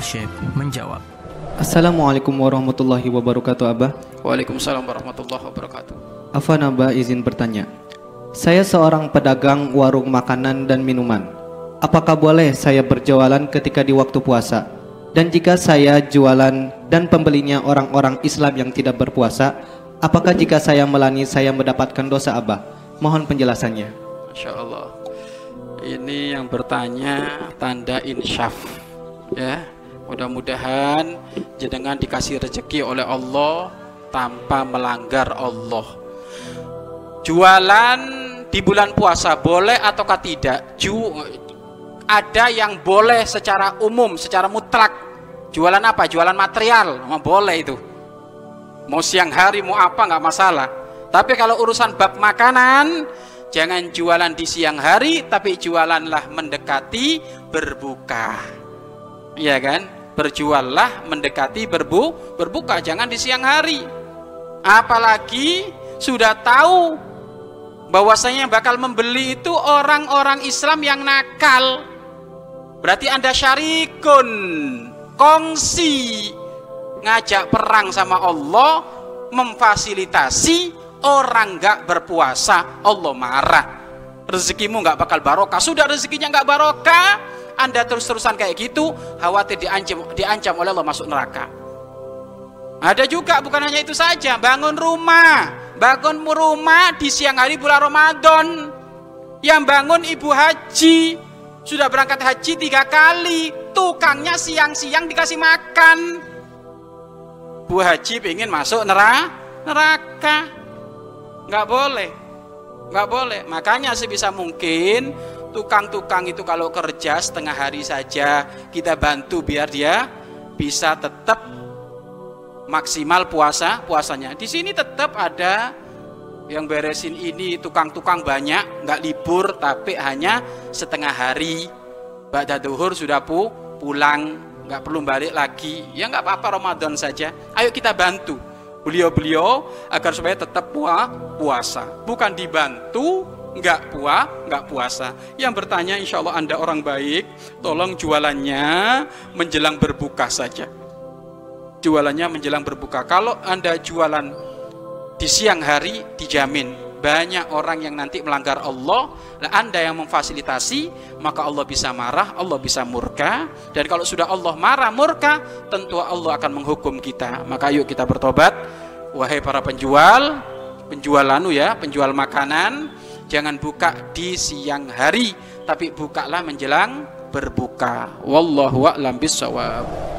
Syekh menjawab. Assalamualaikum warahmatullahi wabarakatuh Abah Waalaikumsalam warahmatullahi wabarakatuh. Afan Abah izin bertanya Saya seorang pedagang warung makanan dan minuman Apakah boleh saya berjualan ketika di waktu puasa? Dan jika saya jualan dan pembelinya orang-orang Islam yang tidak berpuasa Apakah jika saya melani saya mendapatkan dosa Abah? Mohon penjelasannya Masya Allah. Ini yang bertanya tanda insyaf. Ya, mudah-mudahan jenengan dikasih rezeki oleh Allah tanpa melanggar Allah. Jualan di bulan puasa boleh ataukah tidak? Ju ada yang boleh secara umum, secara mutlak. Jualan apa? Jualan material, oh, boleh itu. Mau siang hari, mau apa nggak masalah. Tapi kalau urusan bab makanan, jangan jualan di siang hari, tapi jualanlah mendekati berbuka. Iya kan? Berjuallah mendekati berbu berbuka, jangan di siang hari. Apalagi sudah tahu bahwasanya bakal membeli itu orang-orang Islam yang nakal. Berarti Anda syarikun, kongsi ngajak perang sama Allah, memfasilitasi orang nggak berpuasa, Allah marah. Rezekimu nggak bakal barokah. Sudah rezekinya nggak barokah, Anda terus-terusan kayak gitu, khawatir diancam, diancam oleh Allah masuk neraka. Ada juga bukan hanya itu saja, bangun rumah, bangun rumah di siang hari bulan Ramadan. Yang bangun ibu haji, sudah berangkat haji tiga kali, tukangnya siang-siang dikasih makan. Bu haji pengen masuk neraka, neraka, nggak boleh, nggak boleh. Makanya sebisa mungkin tukang-tukang itu kalau kerja setengah hari saja kita bantu biar dia bisa tetap maksimal puasa puasanya. Di sini tetap ada yang beresin ini tukang-tukang banyak, nggak libur tapi hanya setengah hari. Ba'da duhur sudah pu pulang, nggak perlu balik lagi. Ya nggak apa-apa Ramadan saja. Ayo kita bantu beliau-beliau agar supaya tetap pua, puasa. Bukan dibantu nggak puas, nggak puasa. Yang bertanya insya Allah Anda orang baik, tolong jualannya menjelang berbuka saja jualannya menjelang berbuka. Kalau Anda jualan di siang hari dijamin banyak orang yang nanti melanggar Allah. Nah, Anda yang memfasilitasi, maka Allah bisa marah, Allah bisa murka. Dan kalau sudah Allah marah, murka, tentu Allah akan menghukum kita. Maka yuk kita bertobat. Wahai para penjual, penjual anu ya, penjual makanan, jangan buka di siang hari, tapi bukalah menjelang berbuka. Wallahu a'lam bishawab.